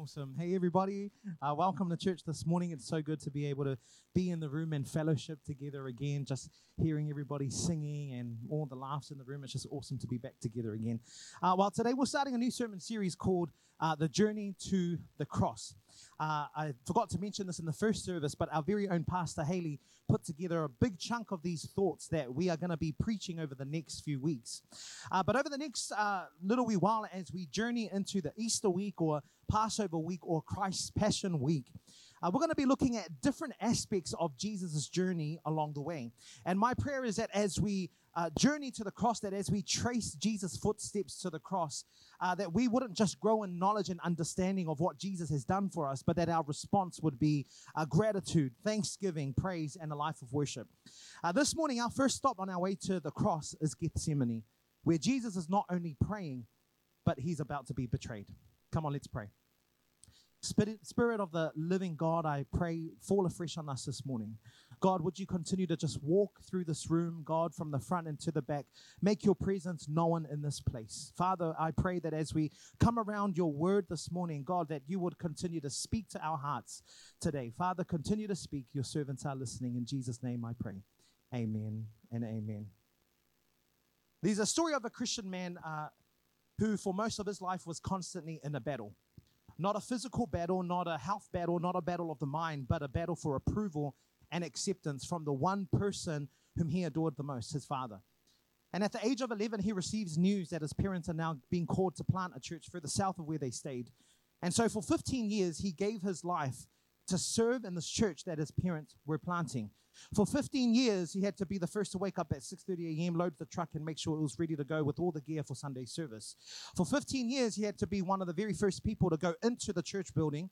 Awesome. Hey, everybody. Uh, welcome to church this morning. It's so good to be able to be in the room and fellowship together again, just hearing everybody singing and all the laughs in the room. It's just awesome to be back together again. Uh, well, today we're starting a new sermon series called uh, The Journey to the Cross. Uh, I forgot to mention this in the first service, but our very own Pastor Haley put together a big chunk of these thoughts that we are going to be preaching over the next few weeks. Uh, but over the next uh, little wee while, as we journey into the Easter week or Passover week or Christ's Passion week, uh, we're going to be looking at different aspects of Jesus' journey along the way. And my prayer is that as we uh, journey to the cross, that as we trace Jesus' footsteps to the cross, uh, that we wouldn't just grow in knowledge and understanding of what Jesus has done for us, but that our response would be uh, gratitude, thanksgiving, praise, and a life of worship. Uh, this morning, our first stop on our way to the cross is Gethsemane, where Jesus is not only praying, but he's about to be betrayed. Come on, let's pray. Spirit, Spirit of the living God, I pray, fall afresh on us this morning. God, would you continue to just walk through this room, God, from the front and to the back? Make your presence known in this place. Father, I pray that as we come around your word this morning, God, that you would continue to speak to our hearts today. Father, continue to speak. Your servants are listening. In Jesus' name I pray. Amen and amen. There's a story of a Christian man uh, who, for most of his life, was constantly in a battle. Not a physical battle, not a health battle, not a battle of the mind, but a battle for approval and acceptance from the one person whom he adored the most, his father. And at the age of 11, he receives news that his parents are now being called to plant a church further south of where they stayed. And so for 15 years, he gave his life to serve in this church that his parents were planting. For 15 years, he had to be the first to wake up at 6:30 a.m., load the truck, and make sure it was ready to go with all the gear for Sunday service. For 15 years, he had to be one of the very first people to go into the church building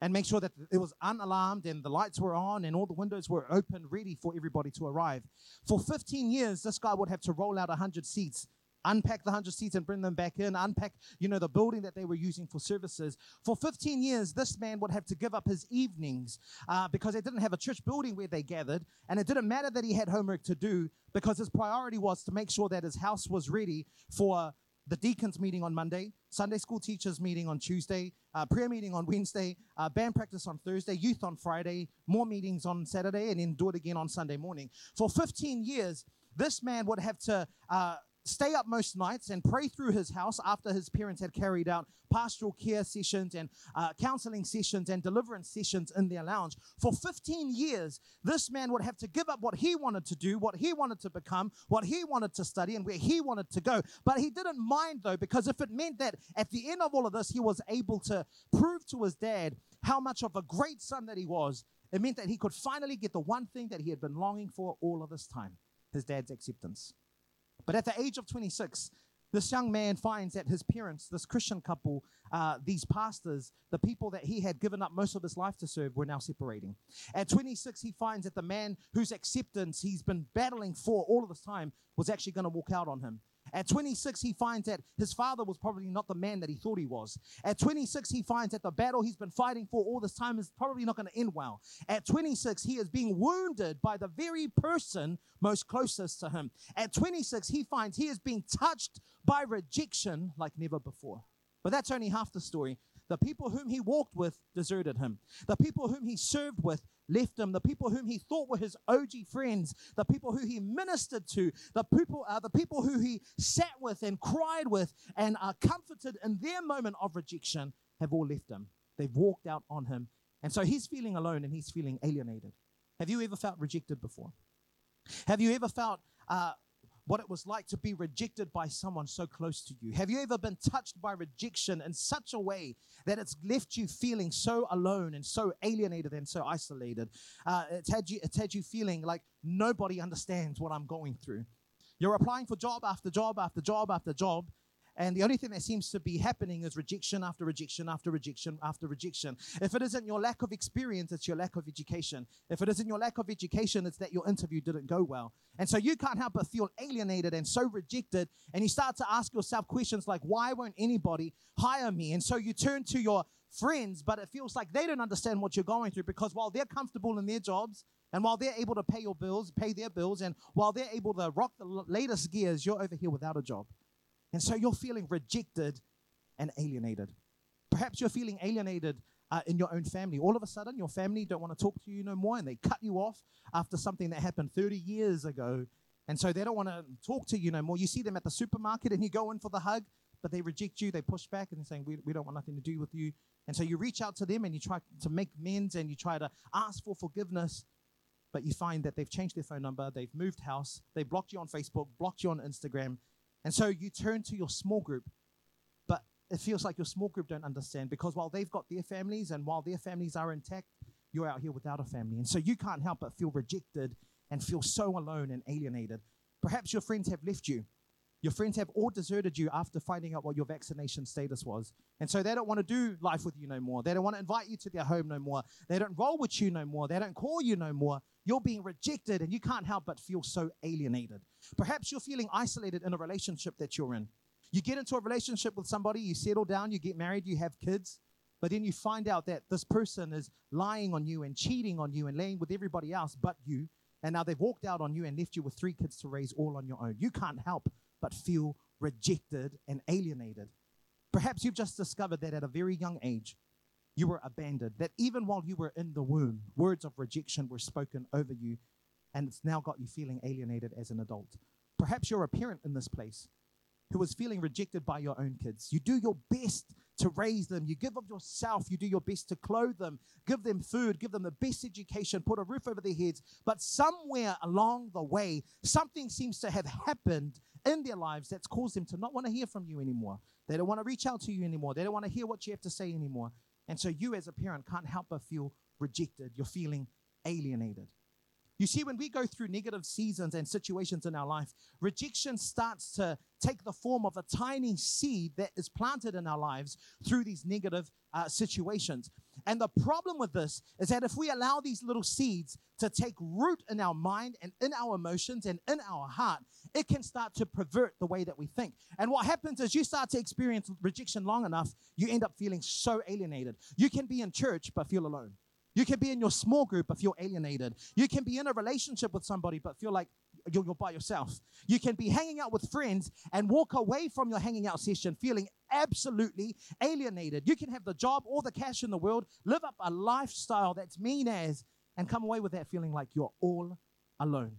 and make sure that it was unalarmed and the lights were on and all the windows were open, ready for everybody to arrive. For 15 years, this guy would have to roll out 100 seats unpack the 100 seats and bring them back in, unpack, you know, the building that they were using for services. For 15 years, this man would have to give up his evenings uh, because they didn't have a church building where they gathered. And it didn't matter that he had homework to do because his priority was to make sure that his house was ready for the deacons meeting on Monday, Sunday school teachers meeting on Tuesday, uh, prayer meeting on Wednesday, uh, band practice on Thursday, youth on Friday, more meetings on Saturday, and then do it again on Sunday morning. For 15 years, this man would have to uh, stay up most nights and pray through his house after his parents had carried out pastoral care sessions and uh, counseling sessions and deliverance sessions in their lounge. For 15 years, this man would have to give up what he wanted to do, what he wanted to become, what he wanted to study, and where he wanted to go. But he didn't mind though, because if it meant that at the end of all of this, he was able to prove to his dad how much of a great son that he was, it meant that he could finally get the one thing that he had been longing for all of this time his dad's acceptance. But at the age of 26, this young man finds that his parents, this Christian couple, uh, these pastors, the people that he had given up most of his life to serve, were now separating. At 26, he finds that the man whose acceptance he's been battling for all of this time was actually going to walk out on him. At 26, he finds that his father was probably not the man that he thought he was. At 26, he finds that the battle he's been fighting for all this time is probably not going to end well. At 26, he is being wounded by the very person most closest to him. At 26, he finds he is being touched by rejection like never before. But that's only half the story. The people whom he walked with deserted him. The people whom he served with left him. The people whom he thought were his OG friends, the people who he ministered to, the people, uh, the people who he sat with and cried with and are comforted in their moment of rejection have all left him. They've walked out on him. And so he's feeling alone and he's feeling alienated. Have you ever felt rejected before? Have you ever felt uh, what it was like to be rejected by someone so close to you? Have you ever been touched by rejection in such a way that it's left you feeling so alone and so alienated and so isolated? Uh, it's, had you, it's had you feeling like nobody understands what I'm going through. You're applying for job after job after job after job, and the only thing that seems to be happening is rejection after rejection after rejection after rejection. If it isn't your lack of experience, it's your lack of education. If it isn't your lack of education, it's that your interview didn't go well. And so you can't help but feel alienated and so rejected. And you start to ask yourself questions like, why won't anybody hire me? And so you turn to your friends, but it feels like they don't understand what you're going through because while they're comfortable in their jobs, and while they're able to pay your bills, pay their bills, and while they're able to rock the latest gears, you're over here without a job. And so you're feeling rejected and alienated. Perhaps you're feeling alienated uh, in your own family. All of a sudden, your family don't want to talk to you no more and they cut you off after something that happened 30 years ago. And so they don't want to talk to you no more. You see them at the supermarket and you go in for the hug, but they reject you. They push back and they're saying, we, we don't want nothing to do with you. And so you reach out to them and you try to make amends and you try to ask for forgiveness. But you find that they've changed their phone number, they've moved house, they blocked you on Facebook, blocked you on Instagram. And so you turn to your small group but it feels like your small group don't understand because while they've got their families and while their families are intact, you're out here without a family. And so you can't help but feel rejected and feel so alone and alienated. Perhaps your friends have left you. Your friends have all deserted you after finding out what your vaccination status was. And so they don't want to do life with you no more. They don't want to invite you to their home no more. They don't roll with you no more. They don't call you no more. You're being rejected and you can't help but feel so alienated. Perhaps you're feeling isolated in a relationship that you're in. You get into a relationship with somebody, you settle down, you get married, you have kids, but then you find out that this person is lying on you and cheating on you and laying with everybody else but you. And now they've walked out on you and left you with three kids to raise all on your own. You can't help but feel rejected and alienated. Perhaps you've just discovered that at a very young age, you were abandoned, that even while you were in the womb, words of rejection were spoken over you, and it's now got you feeling alienated as an adult. Perhaps you're a parent in this place who was feeling rejected by your own kids. You do your best to raise them. You give of yourself. You do your best to clothe them, give them food, give them the best education, put a roof over their heads. But somewhere along the way, something seems to have happened in their lives that's caused them to not want to hear from you anymore. They don't want to reach out to you anymore. They don't want to hear what you have to say anymore. And so you, as a parent, can't help but feel rejected. You're feeling alienated. You see, when we go through negative seasons and situations in our life, rejection starts to take the form of a tiny seed that is planted in our lives through these negative uh, situations. And the problem with this is that if we allow these little seeds to take root in our mind and in our emotions and in our heart, it can start to pervert the way that we think. And what happens is you start to experience rejection long enough, you end up feeling so alienated. You can be in church but feel alone. You can be in your small group but feel alienated. You can be in a relationship with somebody but feel like you're, you're by yourself. You can be hanging out with friends and walk away from your hanging out session feeling absolutely alienated. You can have the job, all the cash in the world, live up a lifestyle that's mean as, and come away with that feeling like you're all alone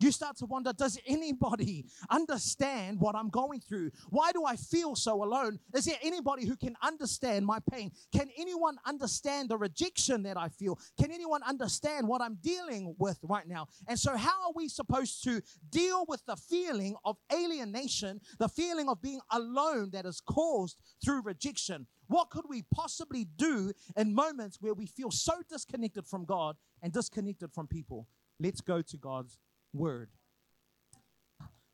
you start to wonder does anybody understand what I'm going through? Why do I feel so alone? Is there anybody who can understand my pain? Can anyone understand the rejection that I feel? Can anyone understand what I'm dealing with right now? And so, how are we supposed to deal with the feeling of alienation, the feeling of being alone that is caused through rejection? What could we possibly do in moments where we feel so disconnected from God and disconnected from people? Let's go to God's word.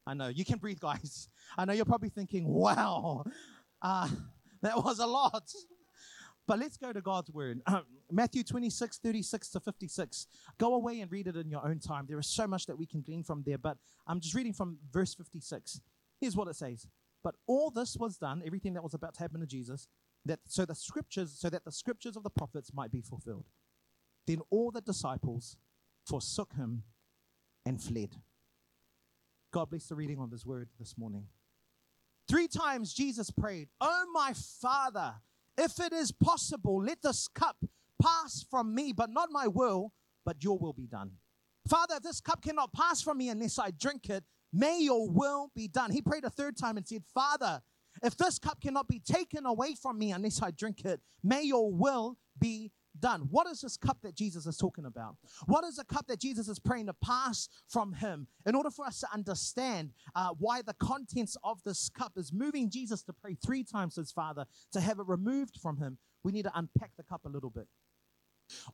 I know. You can breathe, guys. I know you're probably thinking, wow, uh, that was a lot. But let's go to God's word. Um, Matthew 26, 36 to 56. Go away and read it in your own time. There is so much that we can glean from there, but I'm just reading from verse 56. Here's what it says. But all this was done, everything that was about to happen to Jesus, that so the scriptures, so that the scriptures of the prophets might be fulfilled. Then all the disciples forsook him and fled. God bless the reading of his word this morning. Three times Jesus prayed, Oh, my Father, if it is possible, let this cup pass from me, but not my will, but your will be done. Father, if this cup cannot pass from me unless I drink it, may your will be done. He prayed a third time and said, Father, if this cup cannot be taken away from me unless I drink it, may your will be done. What is this cup that Jesus is talking about? What is the cup that Jesus is praying to pass from him? In order for us to understand uh, why the contents of this cup is moving Jesus to pray three times to his Father to have it removed from him, we need to unpack the cup a little bit.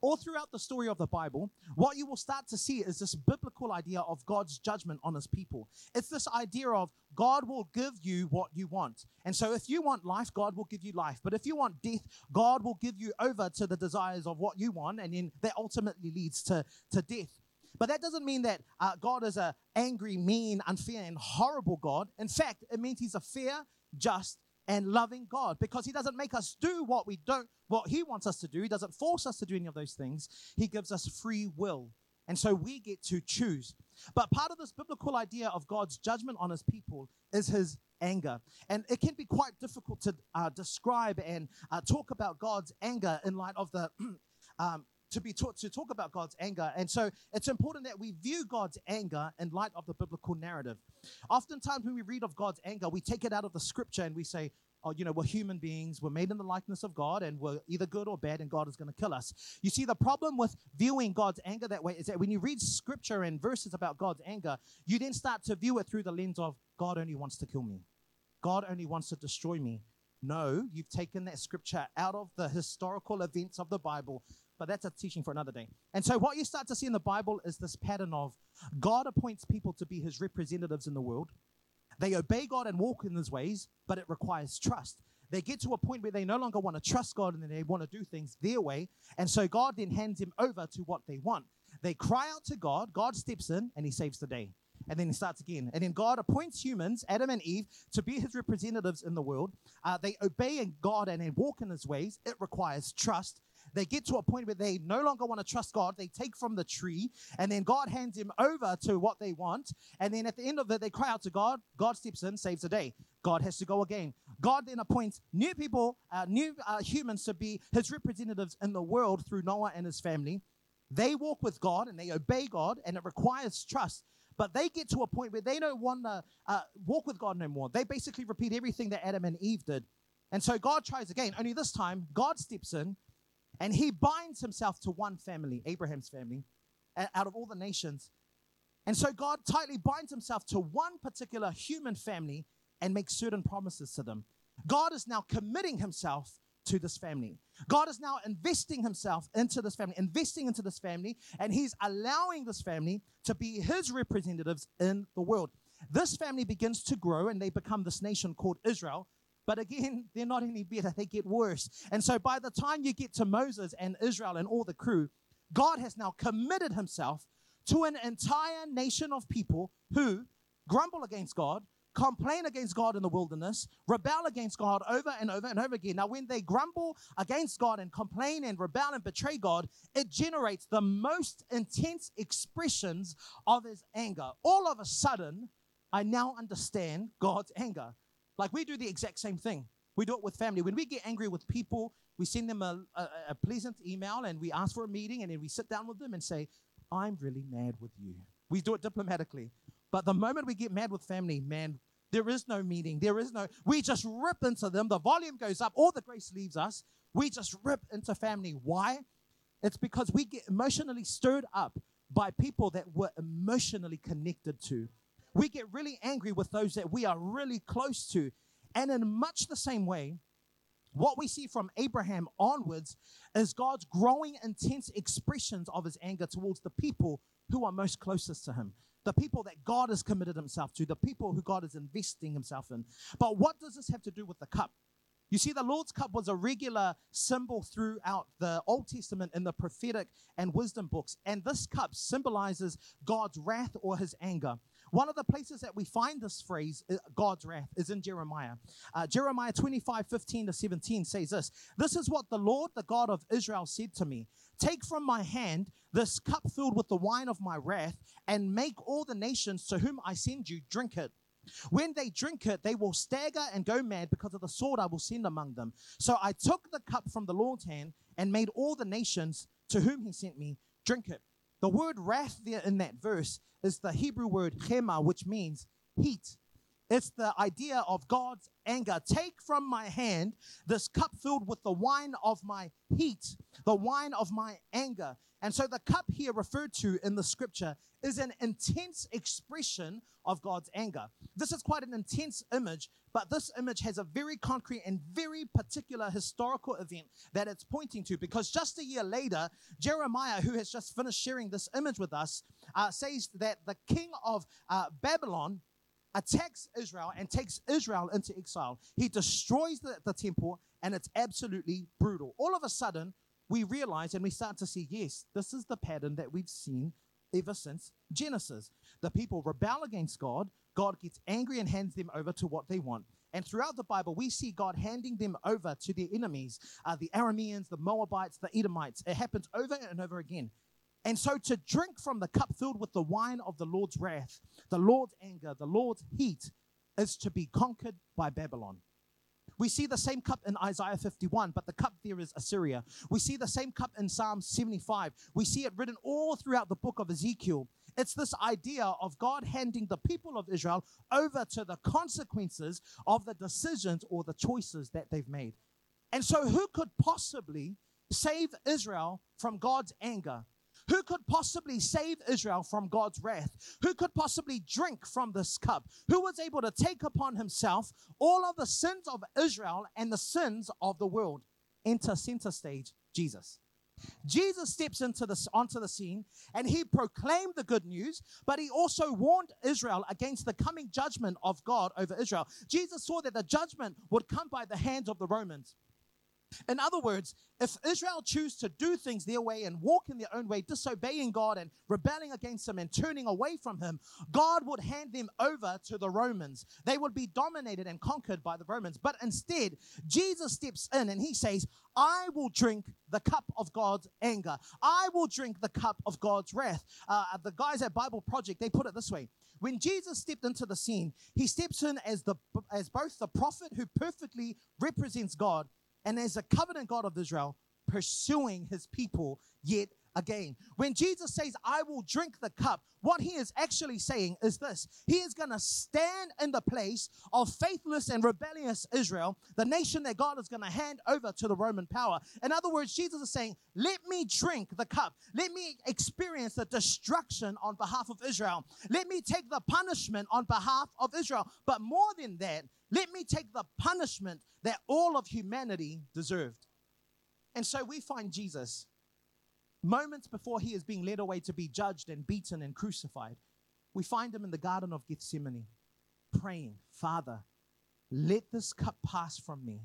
All throughout the story of the Bible, what you will start to see is this biblical idea of God's judgment on his people. It's this idea of God will give you what you want. And so if you want life, God will give you life. But if you want death, God will give you over to the desires of what you want, and then that ultimately leads to, to death. But that doesn't mean that uh, God is a angry, mean, unfair, and horrible God. In fact, it means He's a fair, just, and loving God because He doesn't make us do what we don't, what He wants us to do. He doesn't force us to do any of those things. He gives us free will. And so we get to choose. But part of this biblical idea of God's judgment on his people is his anger. And it can be quite difficult to uh, describe and uh, talk about God's anger in light of the. um, to be taught to talk about God's anger. And so it's important that we view God's anger in light of the biblical narrative. Oftentimes, when we read of God's anger, we take it out of the scripture and we say, oh, you know, we're human beings, we're made in the likeness of God, and we're either good or bad, and God is going to kill us. You see, the problem with viewing God's anger that way is that when you read scripture and verses about God's anger, you then start to view it through the lens of God only wants to kill me, God only wants to destroy me. No, you've taken that scripture out of the historical events of the Bible, but that's a teaching for another day. And so, what you start to see in the Bible is this pattern of God appoints people to be his representatives in the world. They obey God and walk in his ways, but it requires trust. They get to a point where they no longer want to trust God and they want to do things their way. And so God then hands him over to what they want. They cry out to God, God steps in and he saves the day. And then he starts again. And then God appoints humans, Adam and Eve, to be his representatives in the world. Uh, they obey God and they walk in his ways. It requires trust. They get to a point where they no longer want to trust God. They take from the tree, and then God hands him over to what they want. And then at the end of it, they cry out to God. God steps in, saves the day. God has to go again. God then appoints new people, uh, new uh, humans to be his representatives in the world through Noah and his family. They walk with God and they obey God, and it requires trust. But they get to a point where they don't want to uh, walk with God no more. They basically repeat everything that Adam and Eve did. And so God tries again. Only this time, God steps in and he binds himself to one family, Abraham's family, out of all the nations. And so God tightly binds himself to one particular human family and makes certain promises to them. God is now committing himself to this family. God is now investing himself into this family, investing into this family, and he's allowing this family to be his representatives in the world. This family begins to grow and they become this nation called Israel. But again, they're not any better, they get worse. And so by the time you get to Moses and Israel and all the crew, God has now committed himself to an entire nation of people who grumble against God, complain against God in the wilderness, rebel against God over and over and over again. Now, when they grumble against God and complain and rebel and betray God, it generates the most intense expressions of his anger. All of a sudden, I now understand God's anger. Like we do the exact same thing. We do it with family. When we get angry with people, we send them a, a, a pleasant email and we ask for a meeting and then we sit down with them and say, I'm really mad with you. We do it diplomatically. But the moment we get mad with family, man, there is no meeting. There is no, we just rip into them. The volume goes up. All the grace leaves us. We just rip into family. Why? It's because we get emotionally stirred up by people that we're emotionally connected to we get really angry with those that we are really close to. And in much the same way, what we see from Abraham onwards is God's growing intense expressions of his anger towards the people who are most closest to him, the people that God has committed himself to, the people who God is investing himself in. But what does this have to do with the cup? You see, the Lord's Cup was a regular symbol throughout the Old Testament in the prophetic and wisdom books. And this cup symbolizes God's wrath or his anger. One of the places that we find this phrase, uh, God's wrath, is in Jeremiah. Uh, Jeremiah 25, 15 to 17 says this This is what the Lord, the God of Israel, said to me Take from my hand this cup filled with the wine of my wrath, and make all the nations to whom I send you drink it. When they drink it, they will stagger and go mad because of the sword I will send among them. So I took the cup from the Lord's hand and made all the nations to whom he sent me drink it. The word wrath there in that verse is the Hebrew word chema, which means heat. It's the idea of God's anger. Take from my hand this cup filled with the wine of my heat, the wine of my anger. And so the cup here referred to in the scripture is an intense expression of God's anger. This is quite an intense image, but this image has a very concrete and very particular historical event that it's pointing to because just a year later, Jeremiah, who has just finished sharing this image with us, uh, says that the king of uh, Babylon attacks Israel and takes Israel into exile. He destroys the, the temple, and it's absolutely brutal. All of a sudden, we realize and we start to see yes, this is the pattern that we've seen ever since Genesis. The people rebel against God, God gets angry and hands them over to what they want. And throughout the Bible, we see God handing them over to their enemies, uh, the Arameans, the Moabites, the Edomites. It happens over and over again. And so to drink from the cup filled with the wine of the Lord's wrath, the Lord's anger, the Lord's heat, is to be conquered by Babylon. We see the same cup in Isaiah 51, but the cup there is Assyria. We see the same cup in Psalm 75. We see it written all throughout the book of Ezekiel. It's this idea of God handing the people of Israel over to the consequences of the decisions or the choices that they've made. And so, who could possibly save Israel from God's anger? Who could possibly save Israel from God's wrath? Who could possibly drink from this cup? Who was able to take upon himself all of the sins of Israel and the sins of the world? Enter center stage, Jesus. Jesus steps into this onto the scene and he proclaimed the good news, but he also warned Israel against the coming judgment of God over Israel. Jesus saw that the judgment would come by the hands of the Romans. In other words, if Israel choose to do things their way and walk in their own way, disobeying God and rebelling against Him and turning away from Him, God would hand them over to the Romans. They would be dominated and conquered by the Romans. But instead, Jesus steps in and He says, I will drink the cup of God's anger. I will drink the cup of God's wrath. Uh, the guys at Bible Project, they put it this way. When Jesus stepped into the scene, he steps in as the as both the prophet who perfectly represents God and as a covenant God of Israel, pursuing his people yet again. When Jesus says, I will drink the cup, what he is actually saying is this He is going to stand in the place of faithless and rebellious Israel, the nation that God is going to hand over to the Roman power. In other words, Jesus is saying, Let me drink the cup. Let me experience the destruction on behalf of Israel. Let me take the punishment on behalf of Israel. But more than that, let me take the punishment that all of humanity deserved. And so we find Jesus moments before he is being led away to be judged and beaten and crucified. We find him in the Garden of Gethsemane praying, Father, let this cup pass from me,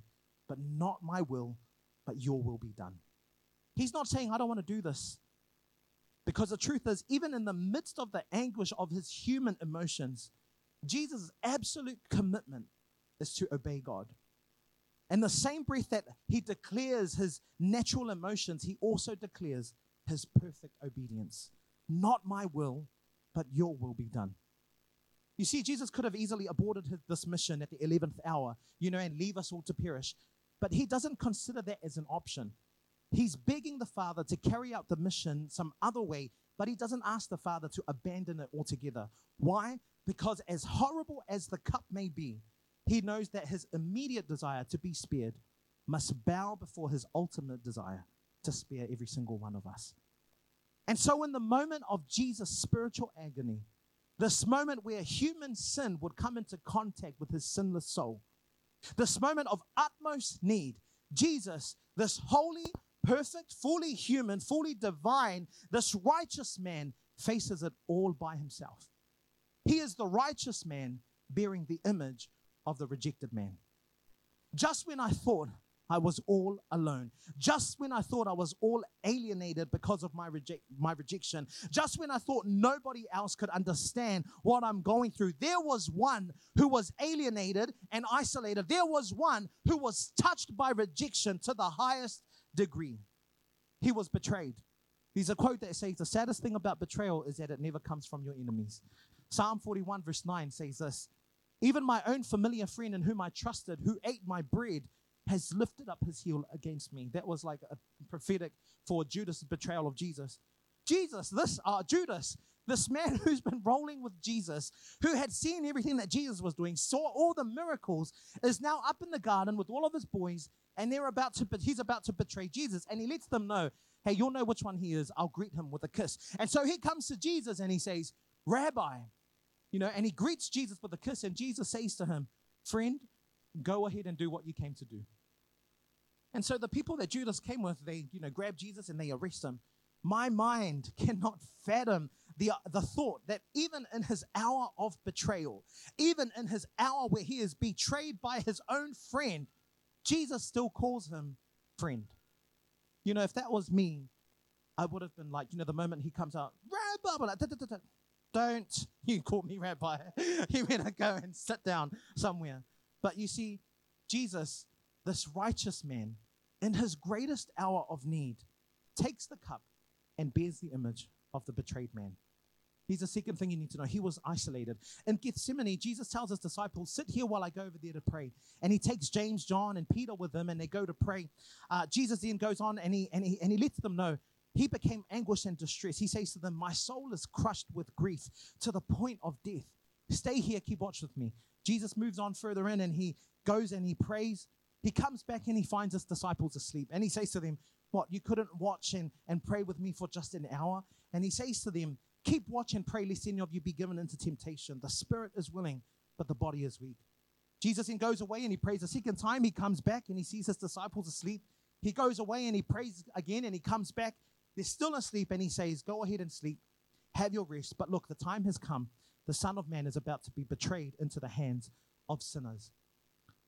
but not my will, but your will be done. He's not saying, I don't want to do this. Because the truth is, even in the midst of the anguish of his human emotions, Jesus' absolute commitment is to obey God. In the same breath that he declares his natural emotions, he also declares his perfect obedience. Not my will, but your will be done. You see, Jesus could have easily aborted his, this mission at the 11th hour, you know, and leave us all to perish. But he doesn't consider that as an option. He's begging the Father to carry out the mission some other way, but he doesn't ask the Father to abandon it altogether. Why? Because as horrible as the cup may be, he knows that his immediate desire to be spared must bow before his ultimate desire to spare every single one of us. And so, in the moment of Jesus' spiritual agony, this moment where human sin would come into contact with his sinless soul, this moment of utmost need, Jesus, this holy, perfect, fully human, fully divine, this righteous man faces it all by himself. He is the righteous man bearing the image of the rejected man. Just when I thought I was all alone. Just when I thought I was all alienated because of my, my rejection, just when I thought nobody else could understand what I'm going through, there was one who was alienated and isolated. There was one who was touched by rejection to the highest degree. He was betrayed. There's a quote that says, The saddest thing about betrayal is that it never comes from your enemies. Psalm 41, verse 9 says this Even my own familiar friend in whom I trusted, who ate my bread, has lifted up his heel against me. That was like a prophetic for Judas' betrayal of Jesus. Jesus, this uh, Judas, this man who's been rolling with Jesus, who had seen everything that Jesus was doing, saw all the miracles, is now up in the garden with all of his boys, and they're about to, he's about to betray Jesus, and he lets them know, hey, you'll know which one he is. I'll greet him with a kiss. And so he comes to Jesus and he says, Rabbi, you know, and he greets Jesus with a kiss, and Jesus says to him, friend, go ahead and do what you came to do. And so the people that Judas came with, they, you know, grab Jesus and they arrest him. My mind cannot fathom the, uh, the thought that even in his hour of betrayal, even in his hour where he is betrayed by his own friend, Jesus still calls him friend. You know, if that was me, I would have been like, you know, the moment he comes out, Rabbi, like, don't you call me rabbi. you better go and sit down somewhere. But you see, Jesus, this righteous man, in his greatest hour of need, takes the cup and bears the image of the betrayed man. Here's the second thing you need to know. He was isolated. In Gethsemane, Jesus tells his disciples, Sit here while I go over there to pray. And he takes James, John, and Peter with him, and they go to pray. Uh, Jesus then goes on and he, and, he, and he lets them know he became anguished and distressed. He says to them, My soul is crushed with grief to the point of death. Stay here, keep watch with me. Jesus moves on further in and he goes and he prays. He comes back and he finds his disciples asleep. And he says to them, What, you couldn't watch and, and pray with me for just an hour? And he says to them, Keep watch and pray, lest any of you be given into temptation. The spirit is willing, but the body is weak. Jesus then goes away and he prays a second time. He comes back and he sees his disciples asleep. He goes away and he prays again and he comes back. They're still asleep and he says, Go ahead and sleep. Have your rest. But look, the time has come. The Son of Man is about to be betrayed into the hands of sinners.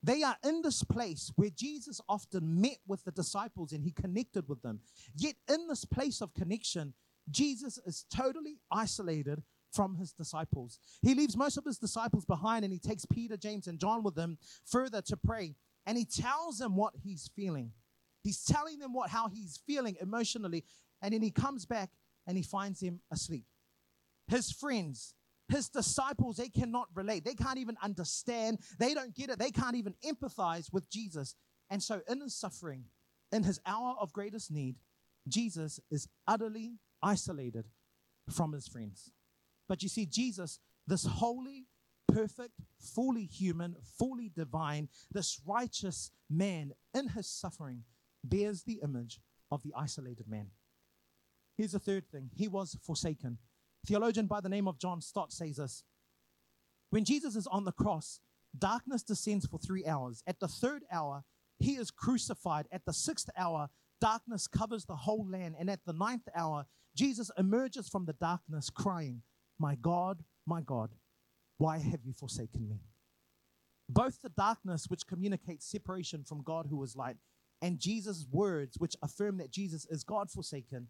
They are in this place where Jesus often met with the disciples and he connected with them. Yet, in this place of connection, Jesus is totally isolated from his disciples. He leaves most of his disciples behind and he takes Peter, James, and John with him further to pray. And he tells them what he's feeling. He's telling them what how he's feeling emotionally. And then he comes back and he finds them asleep. His friends, his disciples, they cannot relate. They can't even understand. They don't get it. They can't even empathize with Jesus. And so, in his suffering, in his hour of greatest need, Jesus is utterly isolated from his friends. But you see, Jesus, this holy, perfect, fully human, fully divine, this righteous man in his suffering bears the image of the isolated man. Here's the third thing he was forsaken. Theologian by the name of John Stott says this When Jesus is on the cross, darkness descends for three hours. At the third hour, he is crucified. At the sixth hour, darkness covers the whole land. And at the ninth hour, Jesus emerges from the darkness crying, My God, my God, why have you forsaken me? Both the darkness, which communicates separation from God who is light, and Jesus' words, which affirm that Jesus is God forsaken,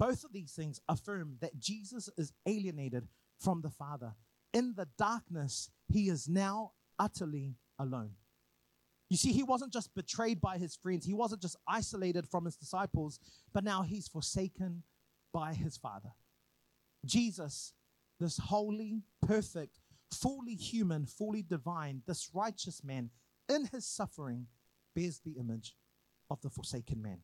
both of these things affirm that Jesus is alienated from the Father. In the darkness, he is now utterly alone. You see, he wasn't just betrayed by his friends, he wasn't just isolated from his disciples, but now he's forsaken by his Father. Jesus, this holy, perfect, fully human, fully divine, this righteous man, in his suffering, bears the image of the forsaken man.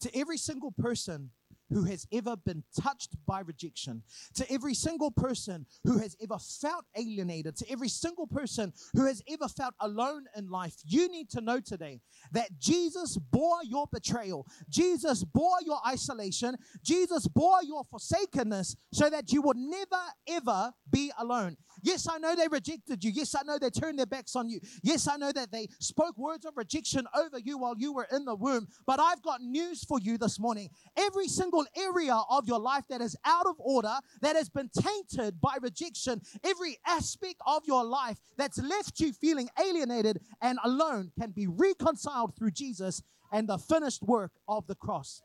To every single person who has ever been touched by rejection, to every single person who has ever felt alienated, to every single person who has ever felt alone in life, you need to know today that Jesus bore your betrayal, Jesus bore your isolation, Jesus bore your forsakenness so that you would never ever be alone. Yes, I know they rejected you. Yes, I know they turned their backs on you. Yes, I know that they spoke words of rejection over you while you were in the womb. But I've got news for you this morning. Every single area of your life that is out of order, that has been tainted by rejection, every aspect of your life that's left you feeling alienated and alone can be reconciled through Jesus and the finished work of the cross.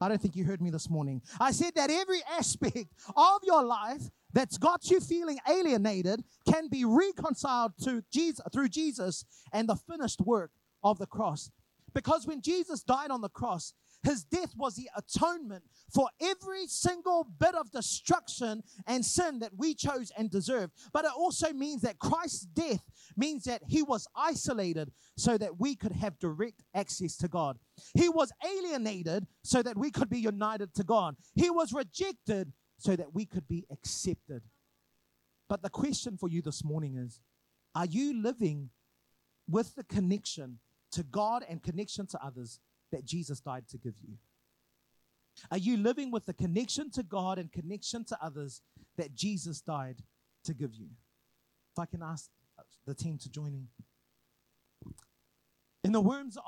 I don't think you heard me this morning. I said that every aspect of your life that's got you feeling alienated can be reconciled to Jesus through Jesus and the finished work of the cross. Because when Jesus died on the cross, his death was the atonement for every single bit of destruction and sin that we chose and deserved. But it also means that Christ's death means that he was isolated so that we could have direct access to God. He was alienated so that we could be united to God. He was rejected so that we could be accepted. But the question for you this morning is Are you living with the connection to God and connection to others that Jesus died to give you? Are you living with the connection to God and connection to others that Jesus died to give you? If I can ask the team to join in. In the words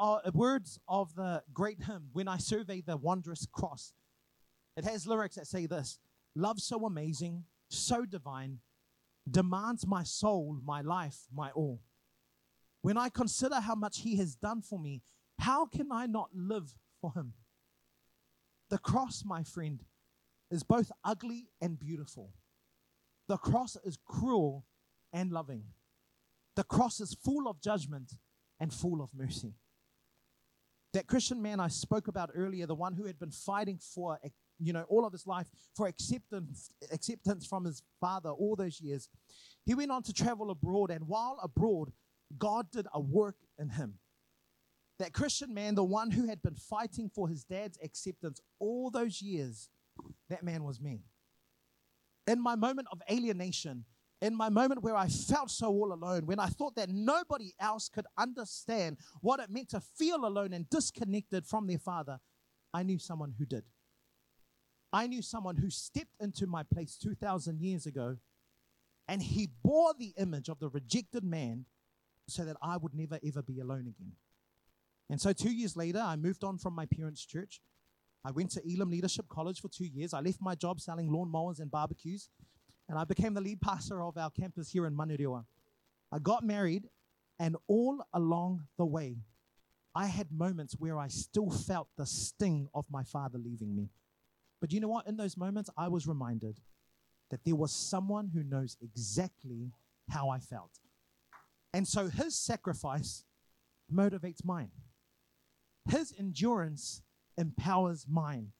of the great hymn, When I Survey the Wondrous Cross, it has lyrics that say this Love so amazing, so divine, demands my soul, my life, my all. When I consider how much He has done for me, how can I not live for Him? The cross, my friend, is both ugly and beautiful. The cross is cruel and loving. The cross is full of judgment and full of mercy. That Christian man I spoke about earlier, the one who had been fighting for, you know, all of his life for acceptance, acceptance from his father all those years, he went on to travel abroad. And while abroad, God did a work in him. That Christian man, the one who had been fighting for his dad's acceptance all those years, that man was me. In my moment of alienation, in my moment where I felt so all alone, when I thought that nobody else could understand what it meant to feel alone and disconnected from their father, I knew someone who did. I knew someone who stepped into my place 2,000 years ago and he bore the image of the rejected man so that I would never ever be alone again. And so, two years later, I moved on from my parents' church. I went to Elim Leadership College for two years. I left my job selling lawn mowers and barbecues and I became the lead pastor of our campus here in Manurewa. I got married, and all along the way, I had moments where I still felt the sting of my father leaving me. But you know what? In those moments, I was reminded that there was someone who knows exactly how I felt. And so his sacrifice motivates mine, his endurance empowers mine,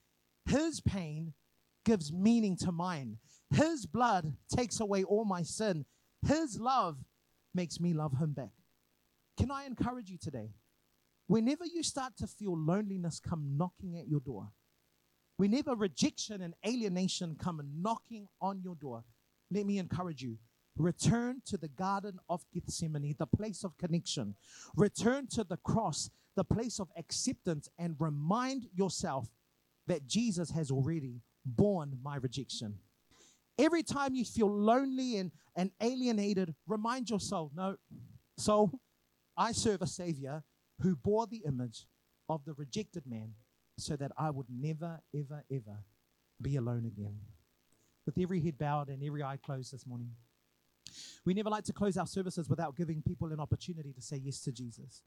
his pain gives meaning to mine. His blood takes away all my sin. His love makes me love him back. Can I encourage you today? Whenever you start to feel loneliness come knocking at your door, whenever rejection and alienation come knocking on your door, let me encourage you. Return to the Garden of Gethsemane, the place of connection. Return to the cross, the place of acceptance, and remind yourself that Jesus has already borne my rejection. Every time you feel lonely and, and alienated, remind yourself no, so I serve a Savior who bore the image of the rejected man so that I would never, ever, ever be alone again. With every head bowed and every eye closed this morning, we never like to close our services without giving people an opportunity to say yes to Jesus.